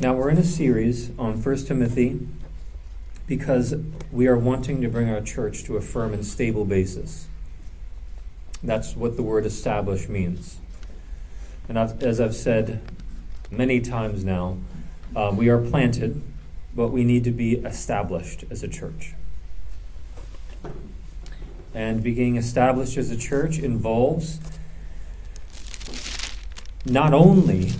Now, we're in a series on 1 Timothy because we are wanting to bring our church to a firm and stable basis. That's what the word establish means. And as I've said many times now, uh, we are planted, but we need to be established as a church. And being established as a church involves not only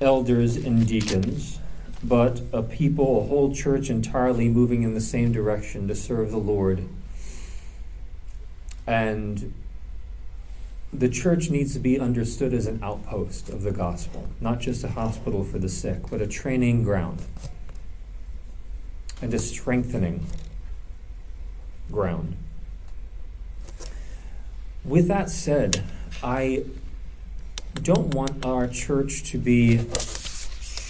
elders and deacons, but a people, a whole church entirely moving in the same direction to serve the Lord. And the church needs to be understood as an outpost of the gospel, not just a hospital for the sick, but a training ground and a strengthening ground. With that said, I don't want our church to be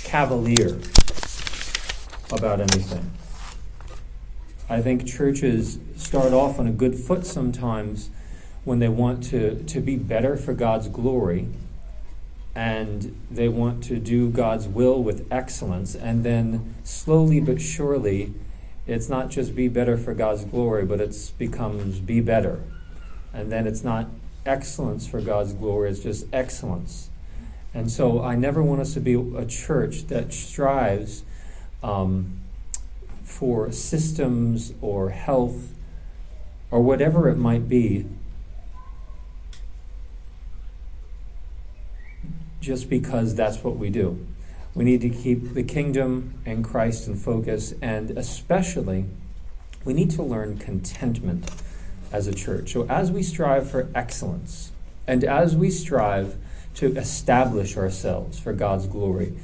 cavalier about anything. I think churches start off on a good foot sometimes when they want to, to be better for God's glory and they want to do God's will with excellence. And then slowly but surely, it's not just be better for God's glory, but it becomes be better. And then it's not excellence for God's glory, it's just excellence. And so I never want us to be a church that strives um, for systems or health or whatever it might be just because that's what we do. We need to keep the kingdom and Christ in focus, and especially, we need to learn contentment as a church. So, as we strive for excellence, and as we strive to establish ourselves for God's glory,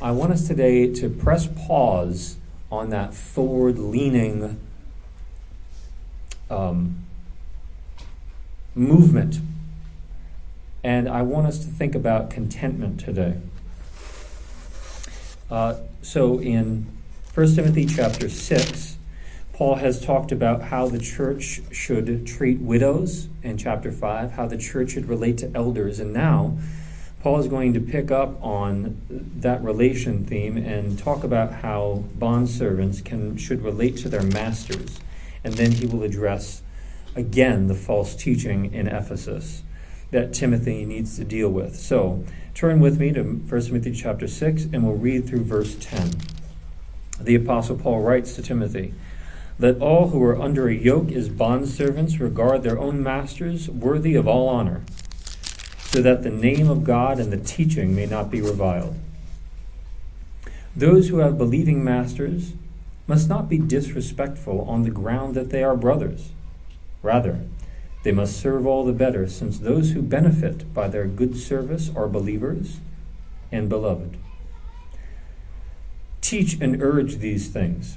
I want us today to press pause on that forward leaning um, movement. And I want us to think about contentment today. Uh, so in 1 Timothy chapter 6, Paul has talked about how the church should treat widows in chapter 5, how the church should relate to elders. And now, Paul is going to pick up on that relation theme and talk about how bondservants can should relate to their masters. And then he will address again the false teaching in Ephesus that Timothy needs to deal with. So turn with me to 1 Timothy chapter 6 and we'll read through verse 10. The apostle Paul writes to Timothy, Let all who are under a yoke as bondservants regard their own masters worthy of all honor so that the name of God and the teaching may not be reviled. Those who have believing masters must not be disrespectful on the ground that they are brothers. Rather, they must serve all the better, since those who benefit by their good service are believers and beloved. Teach and urge these things.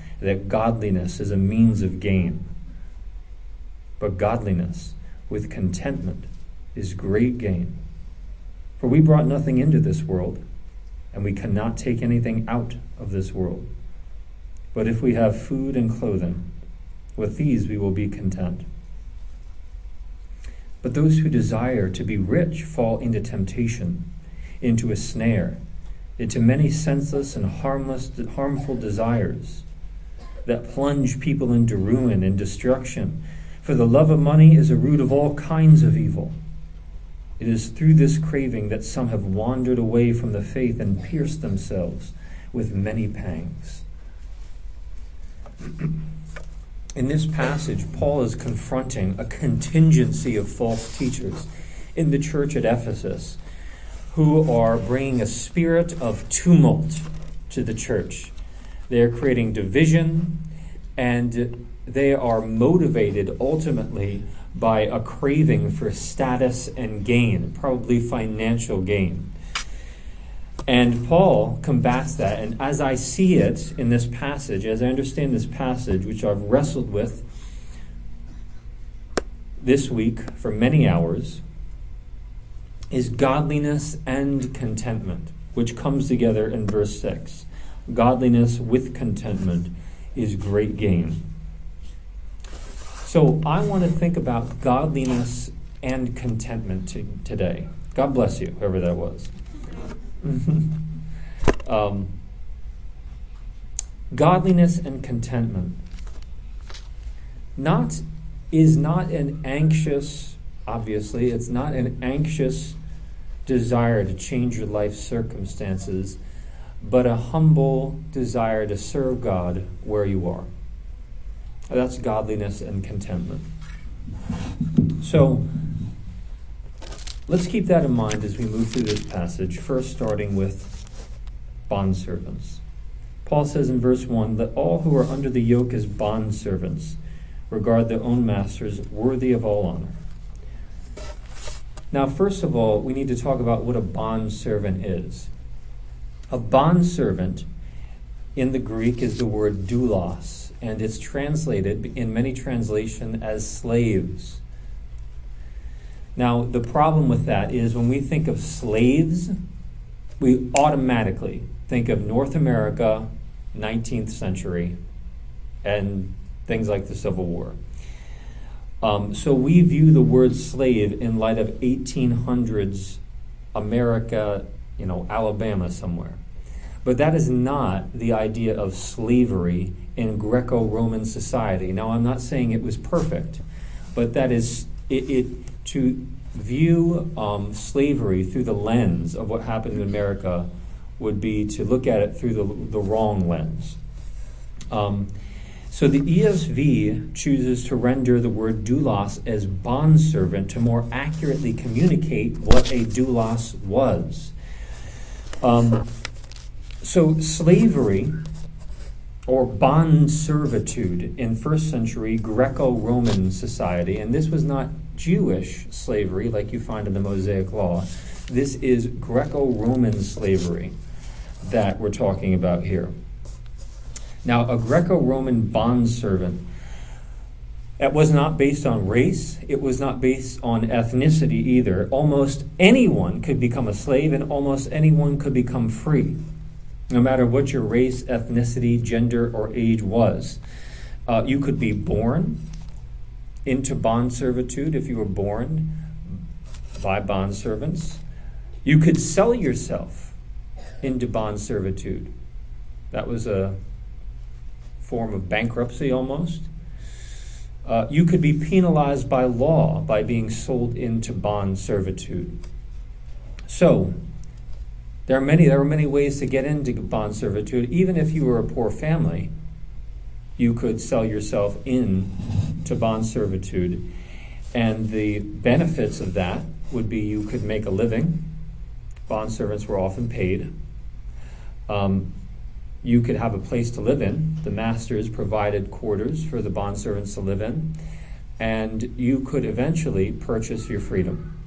that godliness is a means of gain. But godliness with contentment is great gain. For we brought nothing into this world, and we cannot take anything out of this world. But if we have food and clothing, with these we will be content. But those who desire to be rich fall into temptation, into a snare, into many senseless and harmless, harmful desires that plunge people into ruin and destruction. For the love of money is a root of all kinds of evil. It is through this craving that some have wandered away from the faith and pierced themselves with many pangs. In this passage, Paul is confronting a contingency of false teachers in the church at Ephesus who are bringing a spirit of tumult to the church. They are creating division, and they are motivated ultimately by a craving for status and gain, probably financial gain. And Paul combats that. And as I see it in this passage, as I understand this passage, which I've wrestled with this week for many hours, is godliness and contentment, which comes together in verse 6. Godliness with contentment is great gain. So I want to think about godliness and contentment to, today. God bless you, whoever that was. um, godliness and contentment not is not an anxious obviously it's not an anxious desire to change your life circumstances but a humble desire to serve god where you are that's godliness and contentment so Let's keep that in mind as we move through this passage, first starting with bondservants. Paul says in verse 1 that all who are under the yoke as bondservants regard their own masters worthy of all honor. Now, first of all, we need to talk about what a bondservant is. A bondservant in the Greek is the word doulos, and it's translated in many translations as slaves. Now, the problem with that is when we think of slaves, we automatically think of North America, 19th century, and things like the Civil War. Um, so we view the word slave in light of 1800s America, you know, Alabama somewhere. But that is not the idea of slavery in Greco Roman society. Now, I'm not saying it was perfect, but that is, it, it to view um, slavery through the lens of what happened in America would be to look at it through the, the wrong lens. Um, so the ESV chooses to render the word doulos as bondservant to more accurately communicate what a doulos was. Um, so slavery or bond servitude in first century Greco Roman society, and this was not Jewish slavery like you find in the Mosaic Law. This is Greco Roman slavery that we're talking about here. Now, a Greco Roman bondservant. That was not based on race. It was not based on ethnicity either. Almost anyone could become a slave, and almost anyone could become free, no matter what your race, ethnicity, gender, or age was. Uh, you could be born into bond servitude if you were born by bond servants. You could sell yourself into bond servitude. That was a form of bankruptcy almost. Uh, you could be penalized by law by being sold into bond servitude. So, there are many there are many ways to get into bond servitude, even if you were a poor family you could sell yourself in to bond servitude. And the benefits of that would be you could make a living. Bond servants were often paid. Um, you could have a place to live in. The masters provided quarters for the bond servants to live in. And you could eventually purchase your freedom.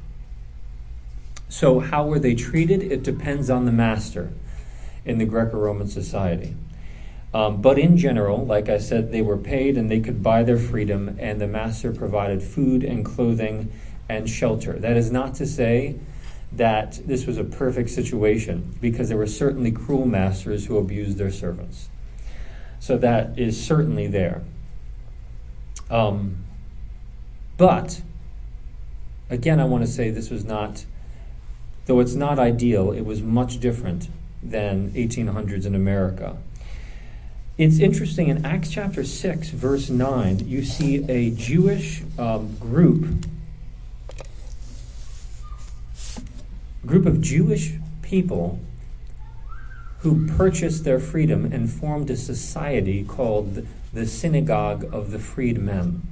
So, how were they treated? It depends on the master in the Greco Roman society. Um, but in general, like I said, they were paid and they could buy their freedom, and the master provided food and clothing and shelter. That is not to say that this was a perfect situation, because there were certainly cruel masters who abused their servants. So that is certainly there. Um, but, again, I want to say this was not, though it's not ideal, it was much different than 1800s in America. It's interesting in Acts chapter 6, verse 9, you see a Jewish um, group, group of Jewish people who purchased their freedom and formed a society called the Synagogue of the Freedmen.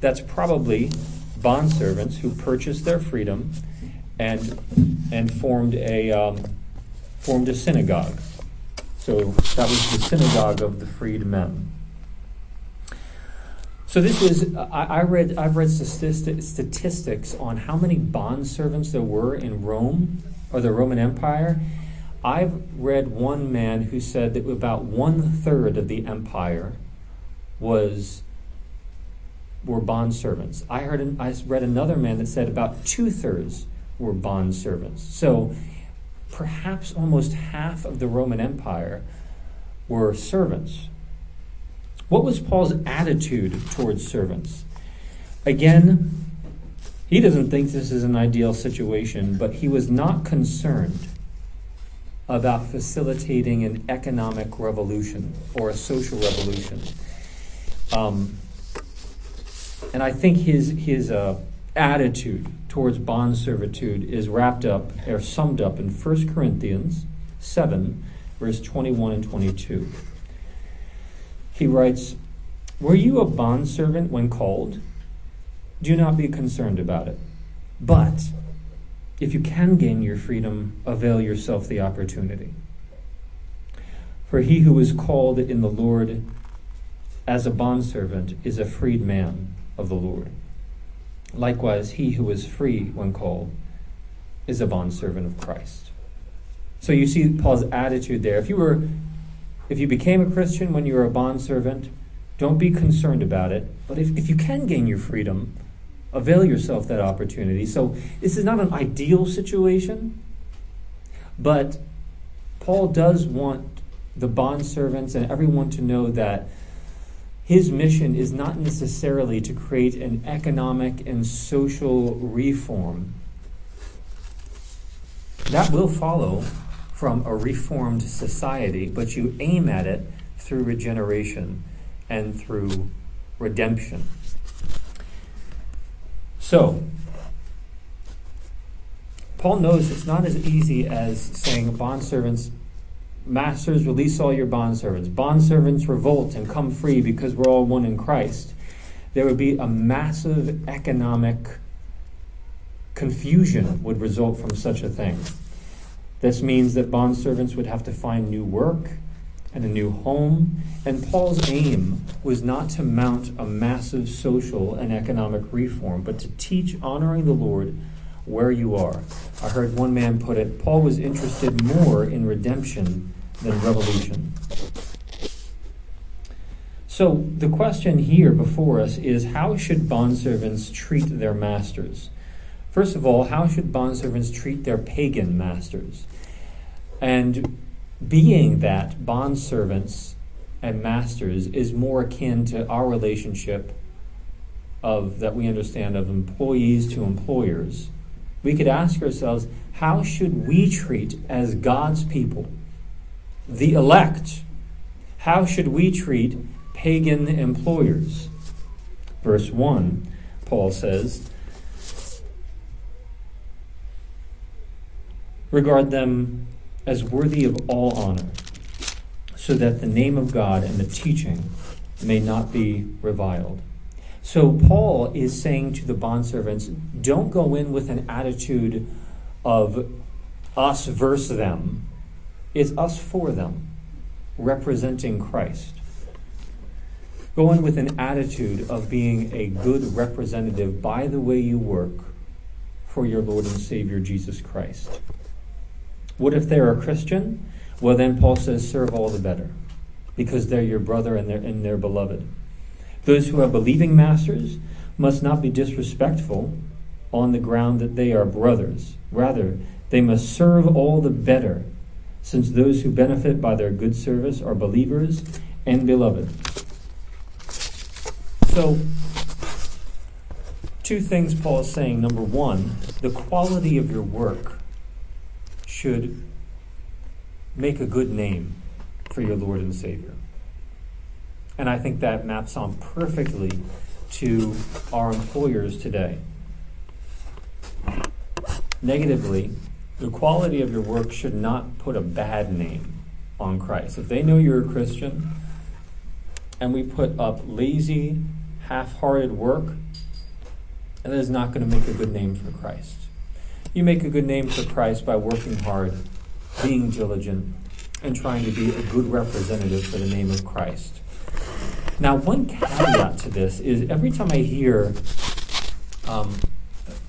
That's probably bondservants who purchased their freedom and, and formed, a, um, formed a synagogue. So that was the synagogue of the freedmen. So this was I, I read I've read statistics on how many bond servants there were in Rome or the Roman Empire, I've read one man who said that about one third of the empire was were bond servants. I heard I read another man that said about two thirds were bond servants. So perhaps almost half of the Roman Empire were servants. What was Paul's attitude towards servants? Again, he doesn't think this is an ideal situation, but he was not concerned about facilitating an economic revolution or a social revolution. Um, and I think his, his uh, attitude towards bond servitude is wrapped up or summed up in 1 Corinthians 7, verse 21 and 22. He writes, Were you a bondservant when called? Do not be concerned about it. But if you can gain your freedom, avail yourself the opportunity. For he who is called in the Lord as a bondservant is a freed man of the Lord. Likewise, he who is free when called is a bondservant of Christ. So you see Paul's attitude there. If you were if you became a Christian when you were a bondservant, don't be concerned about it. But if, if you can gain your freedom, avail yourself that opportunity. So this is not an ideal situation, but Paul does want the bondservants and everyone to know that his mission is not necessarily to create an economic and social reform. That will follow from a reformed society, but you aim at it through regeneration and through redemption. So, Paul knows it's not as easy as saying bondservants Masters, release all your bondservants. Bondservants, revolt and come free because we're all one in Christ. There would be a massive economic confusion would result from such a thing. This means that bondservants would have to find new work and a new home. And Paul's aim was not to mount a massive social and economic reform, but to teach honoring the Lord where you are. I heard one man put it Paul was interested more in redemption than revolution. So the question here before us is how should bondservants treat their masters? First of all, how should bondservants treat their pagan masters? And being that bondservants and masters is more akin to our relationship of that we understand of employees to employers, we could ask ourselves, how should we treat as God's people the elect, how should we treat pagan employers? Verse 1, Paul says, Regard them as worthy of all honor, so that the name of God and the teaching may not be reviled. So Paul is saying to the bondservants, don't go in with an attitude of us versus them, It's us for them, representing Christ. Go in with an attitude of being a good representative by the way you work for your Lord and Savior Jesus Christ. What if they're a Christian? Well, then Paul says, serve all the better because they're your brother and they're, and they're beloved. Those who have believing masters must not be disrespectful on the ground that they are brothers. Rather, they must serve all the better since those who benefit by their good service are believers and beloved. So, two things Paul is saying. Number one, the quality of your work should make a good name for your Lord and Savior. And I think that maps on perfectly to our employers today. Negatively, the quality of your work should not put a bad name on Christ. If they know you're a Christian and we put up lazy, half hearted work, that is not going to make a good name for Christ. You make a good name for Christ by working hard, being diligent, and trying to be a good representative for the name of Christ. Now, one caveat to this is every time I hear um,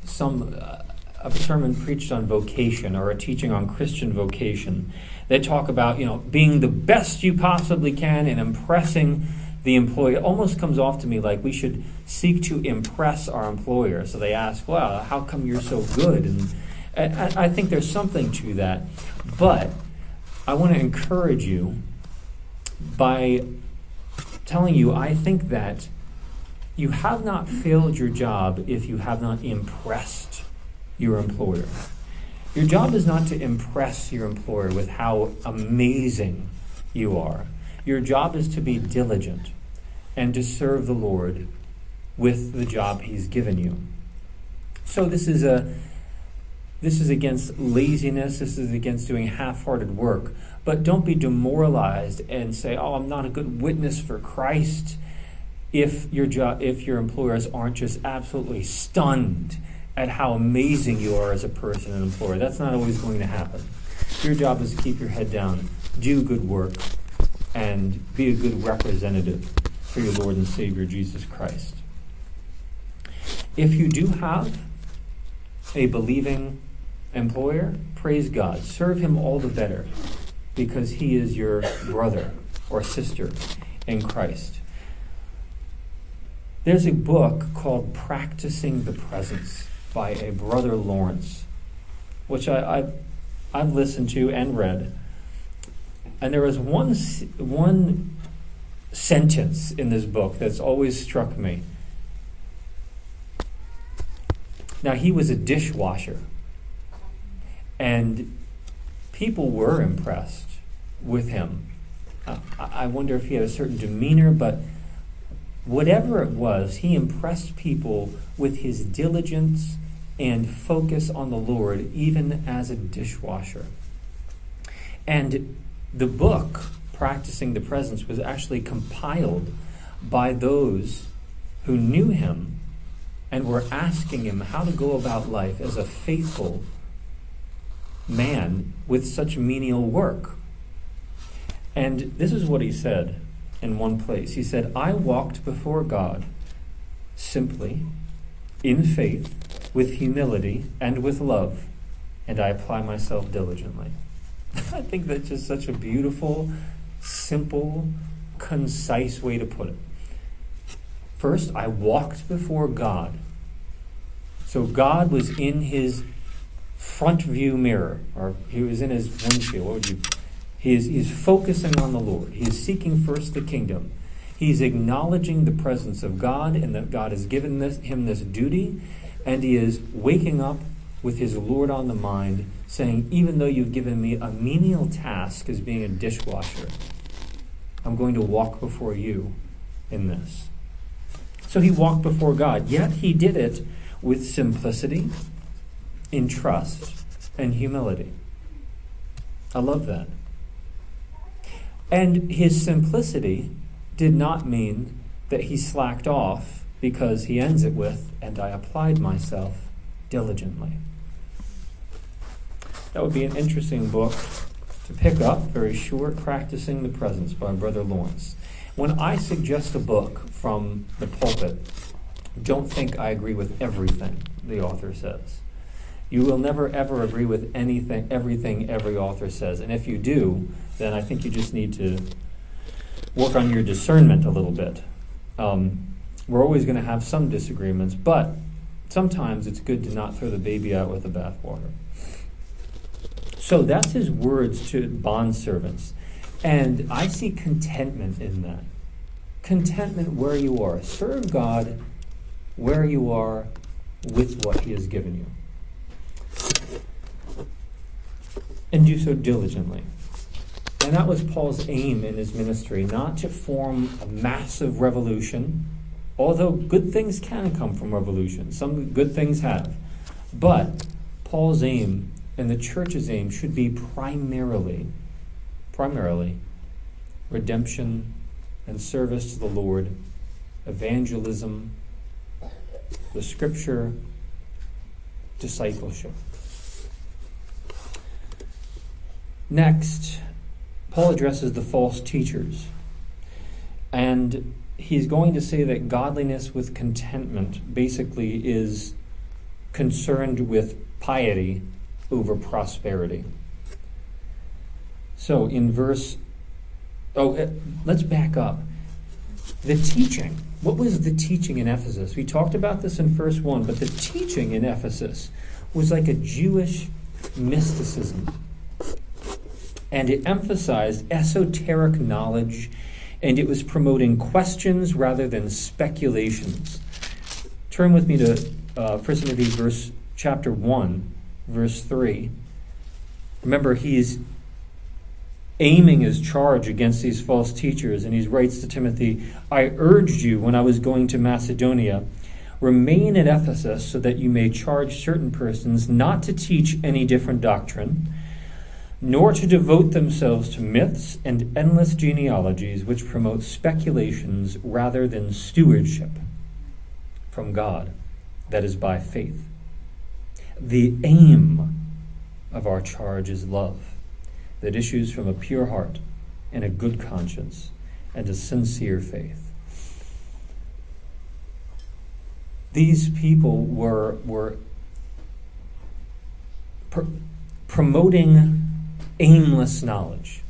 some uh, a sermon preached on vocation or a teaching on Christian vocation. They talk about, you know, being the best you possibly can and impressing the employer. It almost comes off to me like we should seek to impress our employer. So they ask, well, how come you're so good? And I, I think there's something to that. But I want to encourage you by telling you I think that you have not failed your job if you have not impressed your employer. Your job is not to impress your employer with how amazing you are. Your job is to be diligent and to serve the Lord with the job he's given you. So this is a this is against laziness, this is against doing half-hearted work. But don't be demoralized and say, "Oh, I'm not a good witness for Christ." If your job if your employers aren't just absolutely stunned at how amazing you are as a person and employer. That's not always going to happen. Your job is to keep your head down, do good work, and be a good representative for your Lord and Savior Jesus Christ. If you do have a believing employer, praise God. Serve him all the better because he is your brother or sister in Christ. There's a book called Practicing the Presence by a brother Lawrence, which I, I've, I've listened to and read. And there was one, one sentence in this book that's always struck me. Now, he was a dishwasher, and people were impressed with him. Uh, I wonder if he had a certain demeanor, but whatever it was, he impressed people with his diligence and focus on the Lord, even as a dishwasher. And the book, Practicing the Presence, was actually compiled by those who knew him and were asking him how to go about life as a faithful man with such menial work. And this is what he said in one place. He said, I walked before God simply, in faith, with humility, and with love, and I apply myself diligently. I think that's just such a beautiful, simple, concise way to put it. First, I walked before God. So God was in his front view mirror, or he was in his windshield. What would you? He is, he is focusing on the Lord. He is seeking first the kingdom. He's acknowledging the presence of God and that God has given this, him this duty, and he is waking up with his Lord on the mind, saying, Even though you've given me a menial task as being a dishwasher, I'm going to walk before you in this. So he walked before God, yet he did it with simplicity, in trust, and humility. I love that. And his simplicity did not mean that he slacked off because he ends it with, and I applied myself diligently. That would be an interesting book to pick up, very short, Practicing the Presence by Brother Lawrence. When I suggest a book from the pulpit, don't think I agree with everything the author says. You will never ever agree with anything, everything every author says. And if you do, then I think you just need to work on your discernment a little bit. Um, we're always going to have some disagreements, but sometimes it's good to not throw the baby out with the bathwater. So that's his words to bond servants. And I see contentment in that. Contentment where you are. Serve God where you are with what he has given you and do so diligently. And that was Paul's aim in his ministry, not to form a massive revolution, although good things can come from revolution. Some good things have. But Paul's aim and the church's aim should be primarily, primarily, redemption and service to the Lord, evangelism, the scripture, discipleship. Next, Paul addresses the false teachers. And he's going to say that godliness with contentment basically is concerned with piety over prosperity. So in verse, oh, uh, let's back up. The teaching. What was the teaching in Ephesus? We talked about this in verse 1, but the teaching in Ephesus was like a Jewish mysticism. And it emphasized esoteric knowledge and it was promoting questions rather than speculations. Turn with me to uh, 1 Timothy verse chapter 1, verse 3. Remember, he's aiming his charge against these false teachers, and he writes to Timothy, I urged you when I was going to Macedonia, remain at Ephesus so that you may charge certain persons not to teach any different doctrine nor to devote themselves to myths and endless genealogies which promote speculations rather than stewardship from God, that is by faith. The aim of our charge is love that issues from a pure heart and a good conscience and a sincere faith. These people were, were pr- promoting aimless knowledge.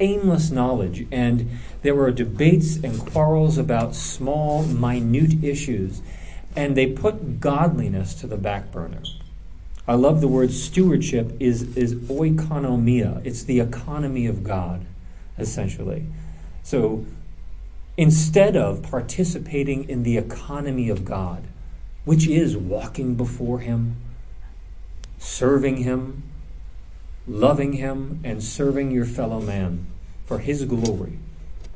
Aimless knowledge. And there were debates and quarrels about small, minute issues. And they put godliness to the back burner. I love the word stewardship is, is oikonomia. It's the economy of God, essentially. So instead of participating in the economy of God, which is walking before Him, serving Him, loving Him and serving your fellow man for His glory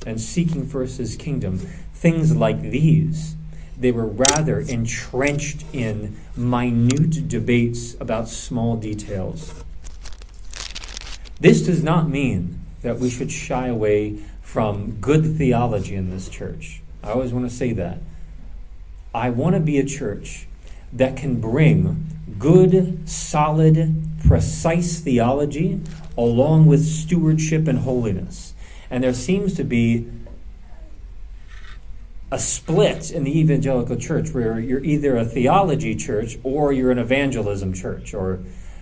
and seeking first His kingdom, things like these, they were rather entrenched in minute debates about small details. This does not mean that we should shy away from good theology in this church. I always want to say that. I want to be a church that can bring good, solid, precise theology along with stewardship and holiness. And there seems to be a split in the evangelical church where you're either a theology church or you're an evangelism church, or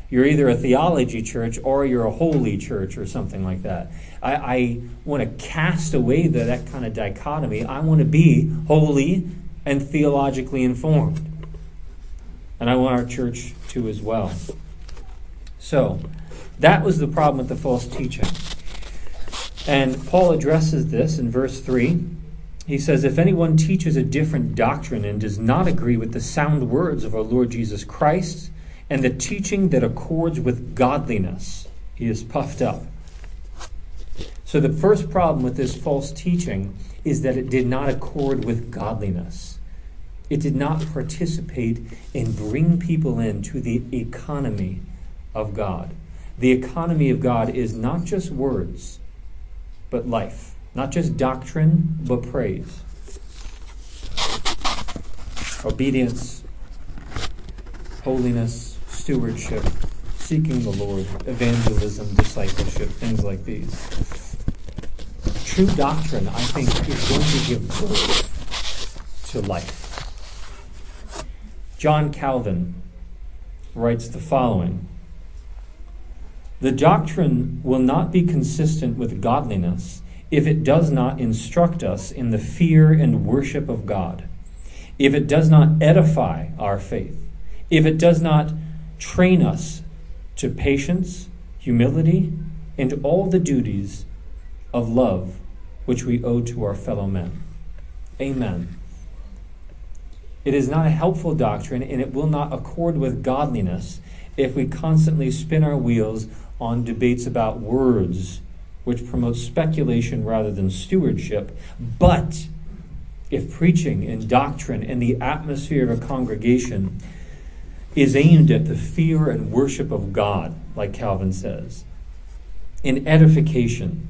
you're either a theology church or you're a holy church, or something like that. I, I want to cast away the, that kind of dichotomy. I want to be holy and theologically informed. And I want our church to as well. So, that was the problem with the false teaching. And Paul addresses this in verse 3. He says, If anyone teaches a different doctrine and does not agree with the sound words of our Lord Jesus Christ and the teaching that accords with godliness, he is puffed up. So, the first problem with this false teaching is that it did not accord with godliness. It did not participate in bring people into the economy of God. The economy of God is not just words, but life. Not just doctrine, but praise. Obedience, holiness, stewardship, seeking the Lord, evangelism, discipleship, things like these. True doctrine, I think, is going to give birth to life. John Calvin writes the following The doctrine will not be consistent with godliness if it does not instruct us in the fear and worship of God, if it does not edify our faith, if it does not train us to patience, humility, and all the duties of love which we owe to our fellow men. Amen. It is not a helpful doctrine, and it will not accord with godliness if we constantly spin our wheels on debates about words, which promotes speculation rather than stewardship. But if preaching and doctrine and the atmosphere of a congregation is aimed at the fear and worship of God, like Calvin says, in edification,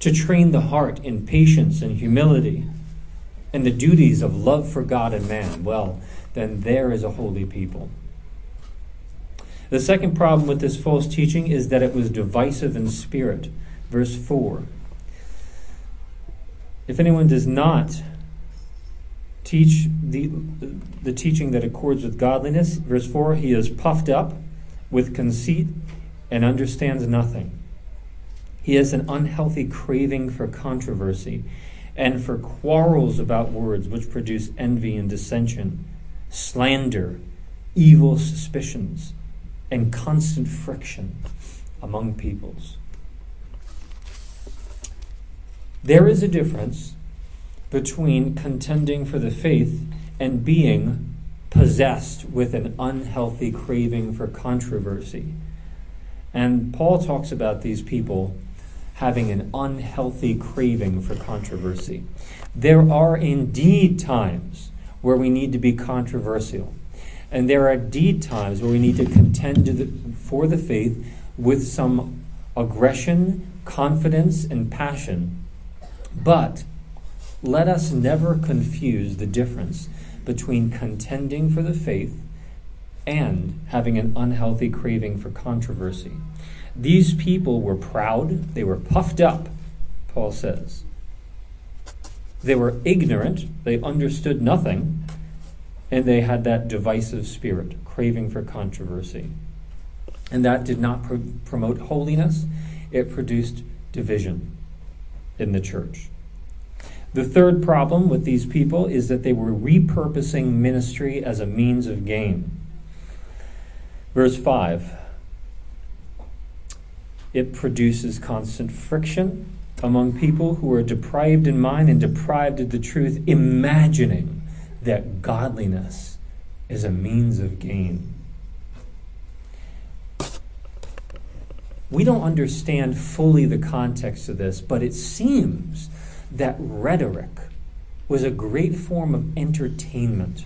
to train the heart in patience and humility, and the duties of love for God and man, well, then there is a holy people. The second problem with this false teaching is that it was divisive in spirit. Verse 4. If anyone does not teach the, the teaching that accords with godliness. Verse 4 He is puffed up with conceit and understands nothing. He has an unhealthy craving for controversy and for quarrels about words, which produce envy and dissension, slander, evil suspicions, and constant friction among peoples. There is a difference between contending for the faith and being possessed with an unhealthy craving for controversy. And Paul talks about these people having an unhealthy craving for controversy. There are indeed times where we need to be controversial. And there are deed times where we need to contend for the faith with some aggression, confidence, and passion. But let us never confuse the difference between contending for the faith and having an unhealthy craving for controversy. These people were proud, they were puffed up, Paul says. They were ignorant, they understood nothing, and they had that divisive spirit, craving for controversy. And that did not pro- promote holiness, it produced division in the church. The third problem with these people is that they were repurposing ministry as a means of gain. Verse 5 it produces constant friction among people who are deprived in mind and deprived of the truth, imagining that godliness is a means of gain. We don't understand fully the context of this, but it seems that rhetoric was a great form of entertainment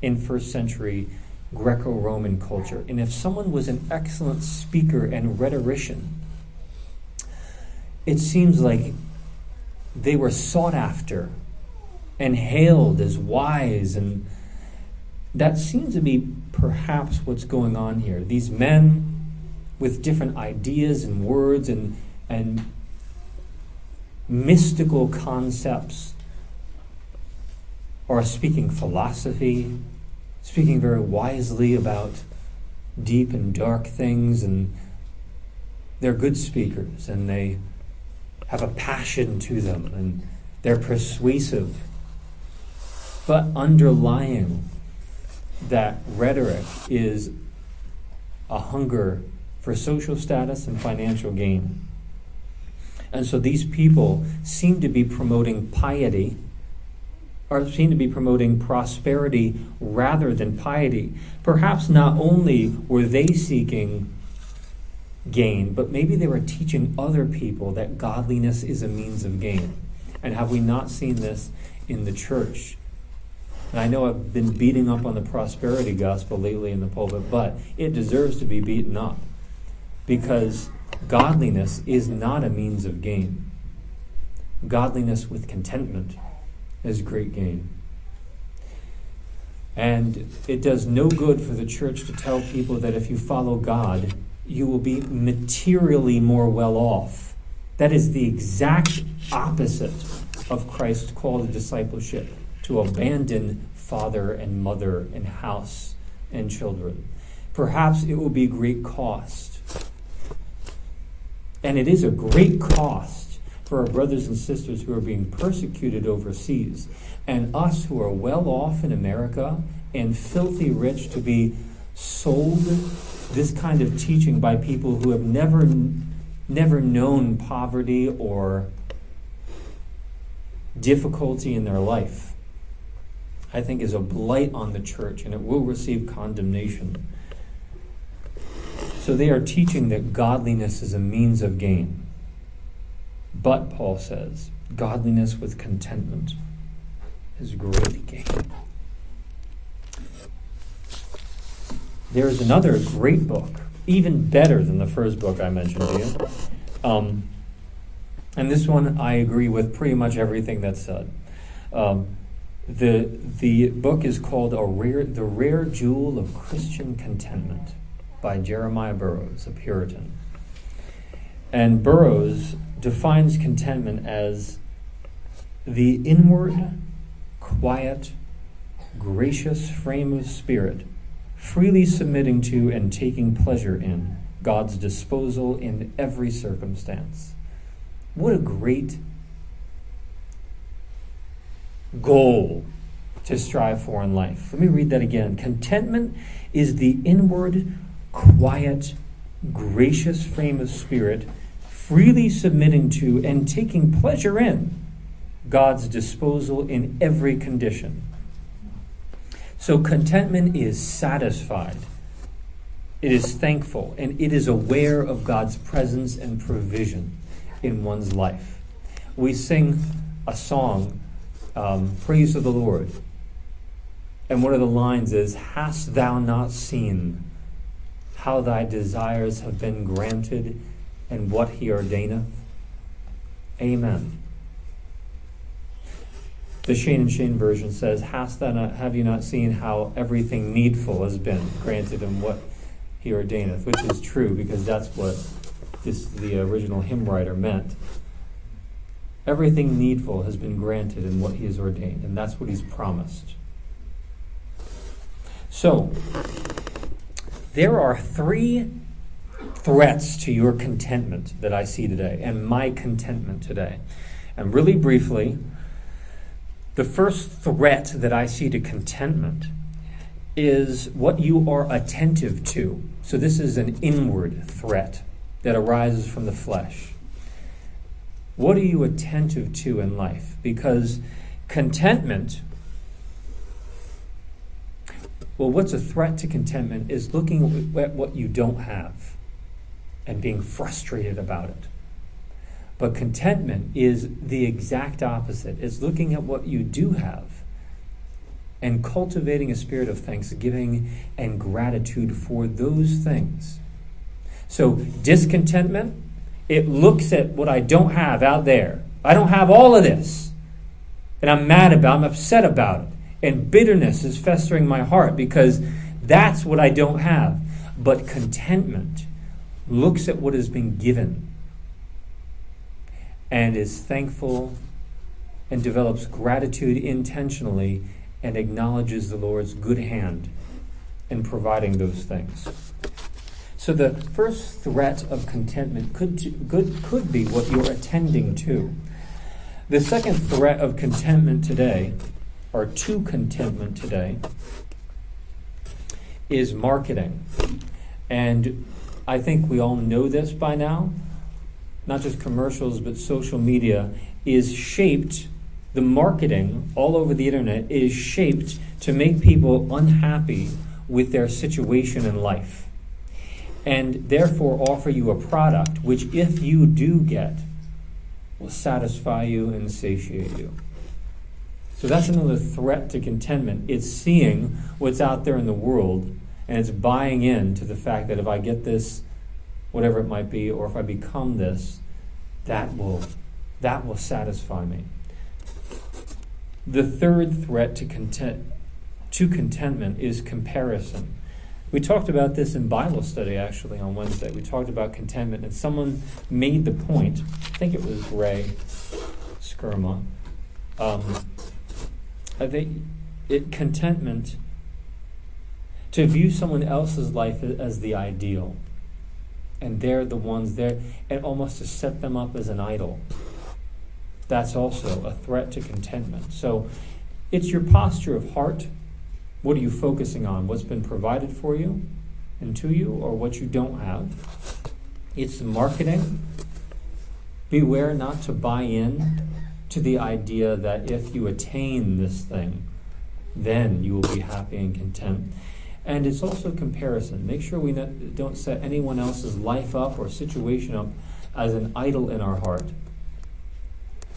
in first century Greco Roman culture. And if someone was an excellent speaker and rhetorician, it seems like they were sought after and hailed as wise. And that seems to be perhaps what's going on here. These men with different ideas and words and, and mystical concepts are speaking philosophy, speaking very wisely about deep and dark things, and they're good speakers and they have a passion to them and they're persuasive. But underlying that rhetoric is a hunger for social status and financial gain. And so these people seem to be promoting piety, or seem to be promoting prosperity rather than piety. Perhaps not only were they seeking gain, but maybe they were teaching other people that godliness is a means of gain. And have we not seen this in the church? And I know I've been beating up on the prosperity gospel lately in the pulpit, but it deserves to be beaten up because godliness is not a means of gain. Godliness with contentment is great gain. And it does no good for the church to tell people that if you follow God, you will be materially more well off. That is the exact opposite of Christ's call to discipleship to abandon father and mother and house and children. Perhaps it will be great cost and it is a great cost for our brothers and sisters who are being persecuted overseas and us who are well off in America and filthy rich to be sold this kind of teaching by people who have never never known poverty or difficulty in their life I think is a blight on the church and it will receive condemnation. So they are teaching that godliness is a means of gain. But, Paul says, godliness with contentment is great gain. There is another great book, even better than the first book I mentioned to you. Um, and this one I agree with pretty much everything that's said. Um, the, the book is called a rare, The Rare Jewel of Christian Contentment by Jeremiah Burroughs, a Puritan. And Burroughs defines contentment as the inward, quiet, gracious frame of spirit, freely submitting to and taking pleasure in God's disposal in every circumstance. What a great goal to strive for in life. Let me read that again. Contentment is the inward, quiet, gracious frame of spirit, freely submitting to and taking pleasure in God's disposal in every condition. So, contentment is satisfied, it is thankful, and it is aware of God's presence and provision in one's life. We sing a song, um, Praise of the Lord. And one of the lines is, Hast thou not seen how thy desires have been granted and what he ordaineth? Amen. The Shane and Shane version says, Hast thou not, have you not seen how everything needful has been granted and what he ordaineth? Which is true because that's what this, the original hymn writer meant. Everything needful has been granted in what he has ordained, and that's what he's promised. So, there are three threats to your contentment that I see today, and my contentment today. And really briefly, the first threat that I see to contentment is what you are attentive to. So, this is an inward threat that arises from the flesh. What are you attentive to in life? Because contentment, well, what's a threat to contentment is looking at what you don't have and being frustrated about it. But contentment is the exact opposite. It's looking at what you do have and cultivating a spirit of thanksgiving and gratitude for those things. So, discontentment, it looks at what I don't have out there. I don't have all of this. And I'm mad about, it. I'm upset about it. And bitterness is festering my heart because that's what I don't have. But contentment looks at what has been given and is thankful and develops gratitude intentionally and acknowledges the Lord's good hand in providing those things. So the first threat of contentment could, could, could be what you're attending to. The second threat of contentment today, or to contentment today, is marketing. And I think we all know this by now, not just commercials, but social media, is shaped, the marketing all over the internet is shaped to make people unhappy with their situation in life. And therefore offer you a product which, if you do get, will satisfy you and satiate you. So that's another threat to contentment. It's seeing what's out there in the world and it's buying in to the fact that if I get this, whatever it might be, or if I become this, that will that will satisfy me. The third threat to content to contentment is comparison. We talked about this in Bible study actually on Wednesday. We talked about contentment, and someone made the point. I think it was Ray Skirma. Um, I think it contentment to view someone else's life as the ideal and they're the ones there, and almost to set them up as an idol. That's also a threat to contentment. So it's your posture of heart. What are you focusing on? What's been provided for you and to you, or what you don't have? It's marketing. Beware not to buy in to the idea that if you attain this thing, then you will be happy and content. And it's also comparison. Make sure we don't set anyone else's life up or situation up as an idol in our heart.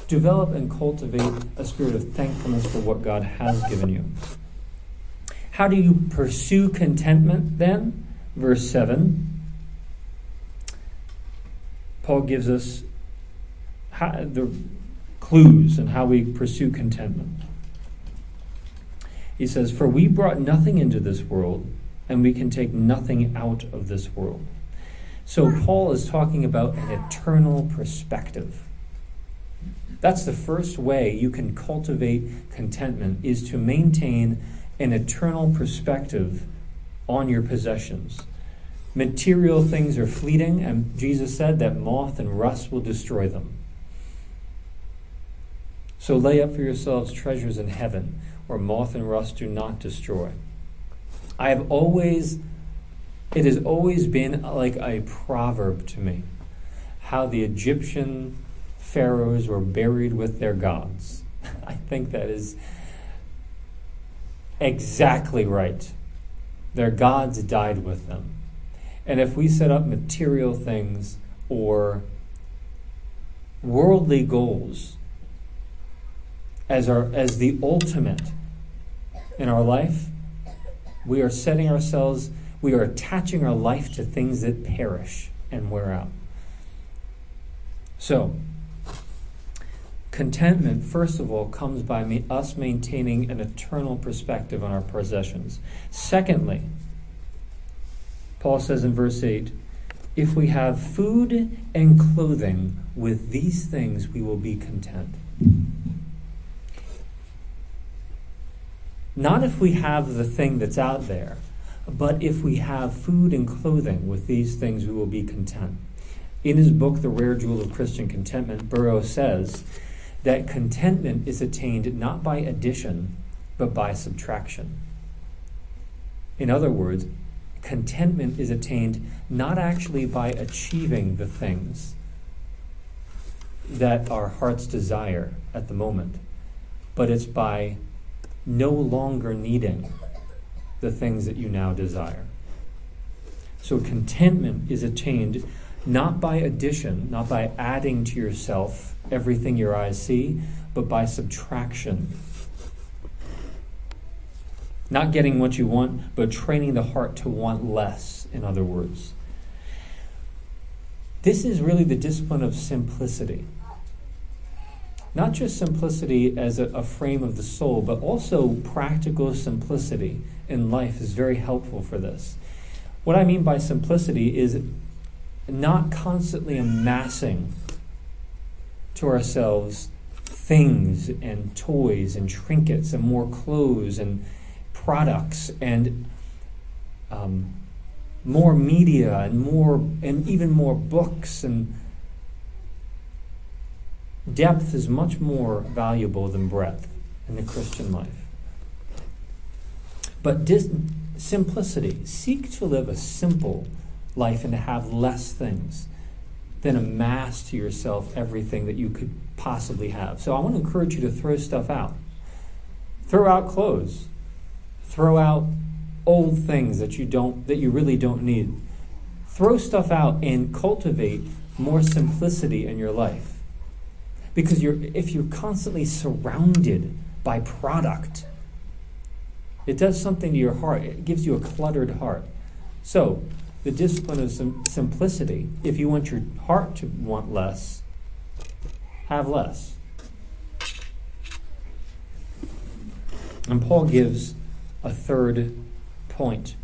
Develop and cultivate a spirit of thankfulness for what God has given you. How do you pursue contentment then? Verse 7. Paul gives us how, the clues and how we pursue contentment. He says, For we brought nothing into this world, and we can take nothing out of this world. So Paul is talking about an eternal perspective. That's the first way you can cultivate contentment is to maintain an eternal perspective on your possessions. Material things are fleeting, and Jesus said that moth and rust will destroy them. So lay up for yourselves treasures in heaven, where moth and rust do not destroy. I have always, it has always been like a proverb to me how the Egyptian pharaohs were buried with their gods. I think that is exactly right. Their gods died with them. And if we set up material things or worldly goals as our as the ultimate in our life, we are setting ourselves, we are attaching our life to things that perish and wear out. So, contentment, first of all, comes by me, us maintaining an eternal perspective on our possessions. Secondly, Paul says in verse 8, if we have food and clothing, with these things we will be content. Not if we have the thing that's out there, but if we have food and clothing, with these things we will be content. In his book, The Rare Jewel of Christian Contentment, Burroughs says that contentment is attained not by addition, but by subtraction. In other words, contentment is attained not actually by achieving the things that our hearts desire at the moment, but it's by no longer needing the things that you now desire. So contentment is attained not by addition, not by adding to yourself everything your eyes see, but by subtraction not getting what you want, but training the heart to want less, in other words. This is really the discipline of simplicity. Not just simplicity as a, a, frame of the soul, but also practical simplicity in life is very helpful for this. What I mean by simplicity is not constantly amassing to ourselves things and toys and trinkets and more clothes and products and um, more media and more and even more books and depth is much more valuable than breadth in the Christian life. But dis- simplicity, seek to live a simple life and to have less things than mm-hmm. amass to yourself everything that you could possibly have. So I want to encourage you to throw stuff out. Throw out clothes. Throw out old things that you don't that you really don't need. Throw stuff out and cultivate more simplicity in your life. Because you're if you're constantly surrounded by product, it does something to your heart. It gives you a cluttered heart. So, the discipline of sim- simplicity, if you want your heart to want less, have less. And Paul gives a third point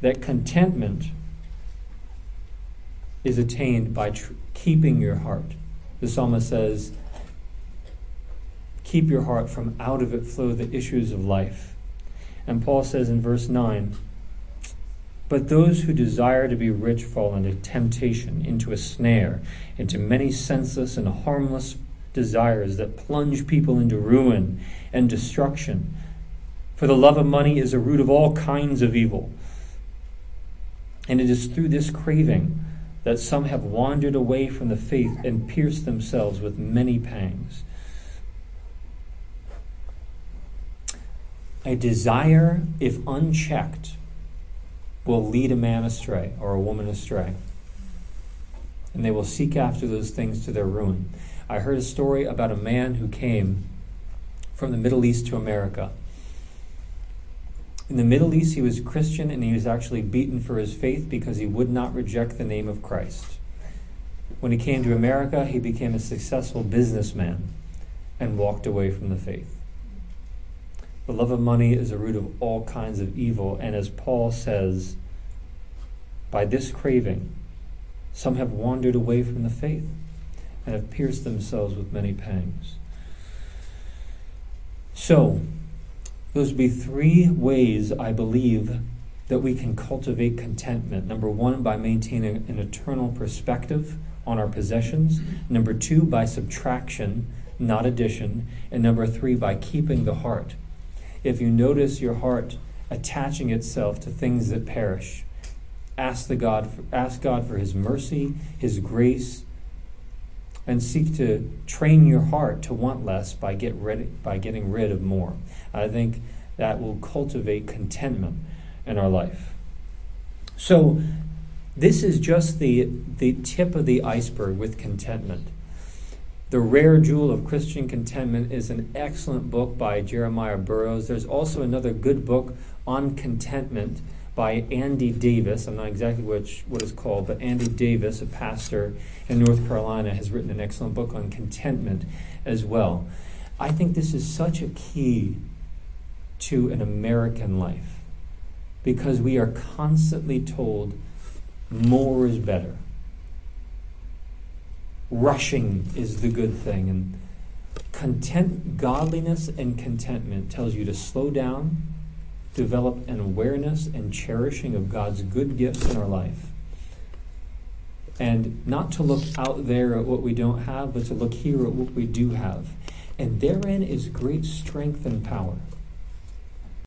that contentment is attained by tr- keeping your heart. The psalmist says, Keep your heart, from out of it flow the issues of life. And Paul says in verse 9, But those who desire to be rich fall into temptation, into a snare, into many senseless and harmless desires that plunge people into ruin and destruction. For the love of money is a root of all kinds of evil. And it is through this craving that some have wandered away from the faith and pierced themselves with many pangs. A desire, if unchecked, will lead a man astray or a woman astray. And they will seek after those things to their ruin. I heard a story about a man who came from the Middle East to America. In the Middle East, he was Christian and he was actually beaten for his faith because he would not reject the name of Christ. When he came to America, he became a successful businessman and walked away from the faith. The love of money is a root of all kinds of evil, and as Paul says, by this craving, some have wandered away from the faith. and have pierced themselves with many pangs. So, those would be three ways I believe that we can cultivate contentment. Number one, by maintaining an eternal perspective on our possessions. Number two, by subtraction, not addition. And number three, by keeping the heart. If you notice your heart attaching itself to things that perish, ask the God for, ask God for his mercy, his grace, and seek to train your heart to want less by get rid, by getting rid of more. I think that will cultivate contentment in our life. So this is just the the tip of the iceberg with contentment. The Rare Jewel of Christian Contentment is an excellent book by Jeremiah Burroughs. There's also another good book on contentment by Andy Davis. I'm not exactly which what it's called, but Andy Davis, a pastor in North Carolina, has written an excellent book on contentment as well. I think this is such a key to an American life because we are constantly told more is better rushing is the good thing. And content, godliness and contentment tells you to slow down, develop an awareness and cherishing of God's good gifts in our life. And not to look out there at what we don't have, but to look here at what we do have. And therein is great strength and power.